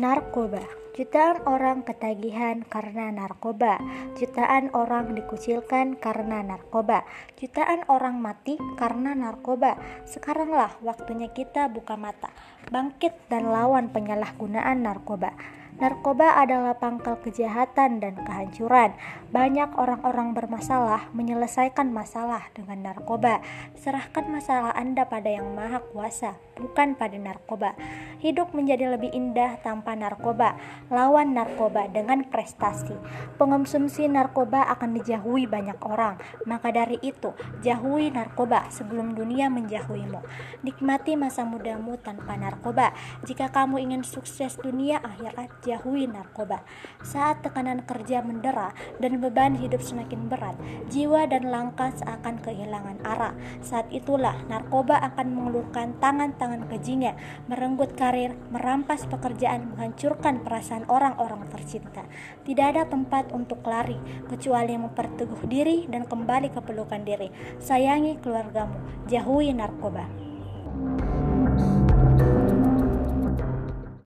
Narkoba. Jutaan orang ketagihan karena narkoba. Jutaan orang dikucilkan karena narkoba. Jutaan orang mati karena narkoba. Sekaranglah waktunya kita buka mata. Bangkit dan lawan penyalahgunaan narkoba Narkoba adalah pangkal kejahatan dan kehancuran. Banyak orang-orang bermasalah menyelesaikan masalah dengan narkoba. Serahkan masalah Anda pada Yang Maha Kuasa, bukan pada narkoba. Hidup menjadi lebih indah tanpa narkoba. Lawan narkoba dengan prestasi. Pengonsumsi narkoba akan dijauhi banyak orang. Maka dari itu, jauhi narkoba sebelum dunia menjauhimu. Nikmati masa mudamu tanpa narkoba. Jika kamu ingin sukses dunia akhirat, jauhi narkoba. Saat tekanan kerja mendera dan beban hidup semakin berat, jiwa dan langkah seakan kehilangan arah. Saat itulah narkoba akan mengelurkan tangan-tangan kejinya, merenggut karir, merampas pekerjaan, menghancurkan perasaan orang-orang tercinta. Tidak ada tempat untuk lari kecuali memperteguh diri dan kembali ke pelukan diri. Sayangi keluargamu, jauhi narkoba.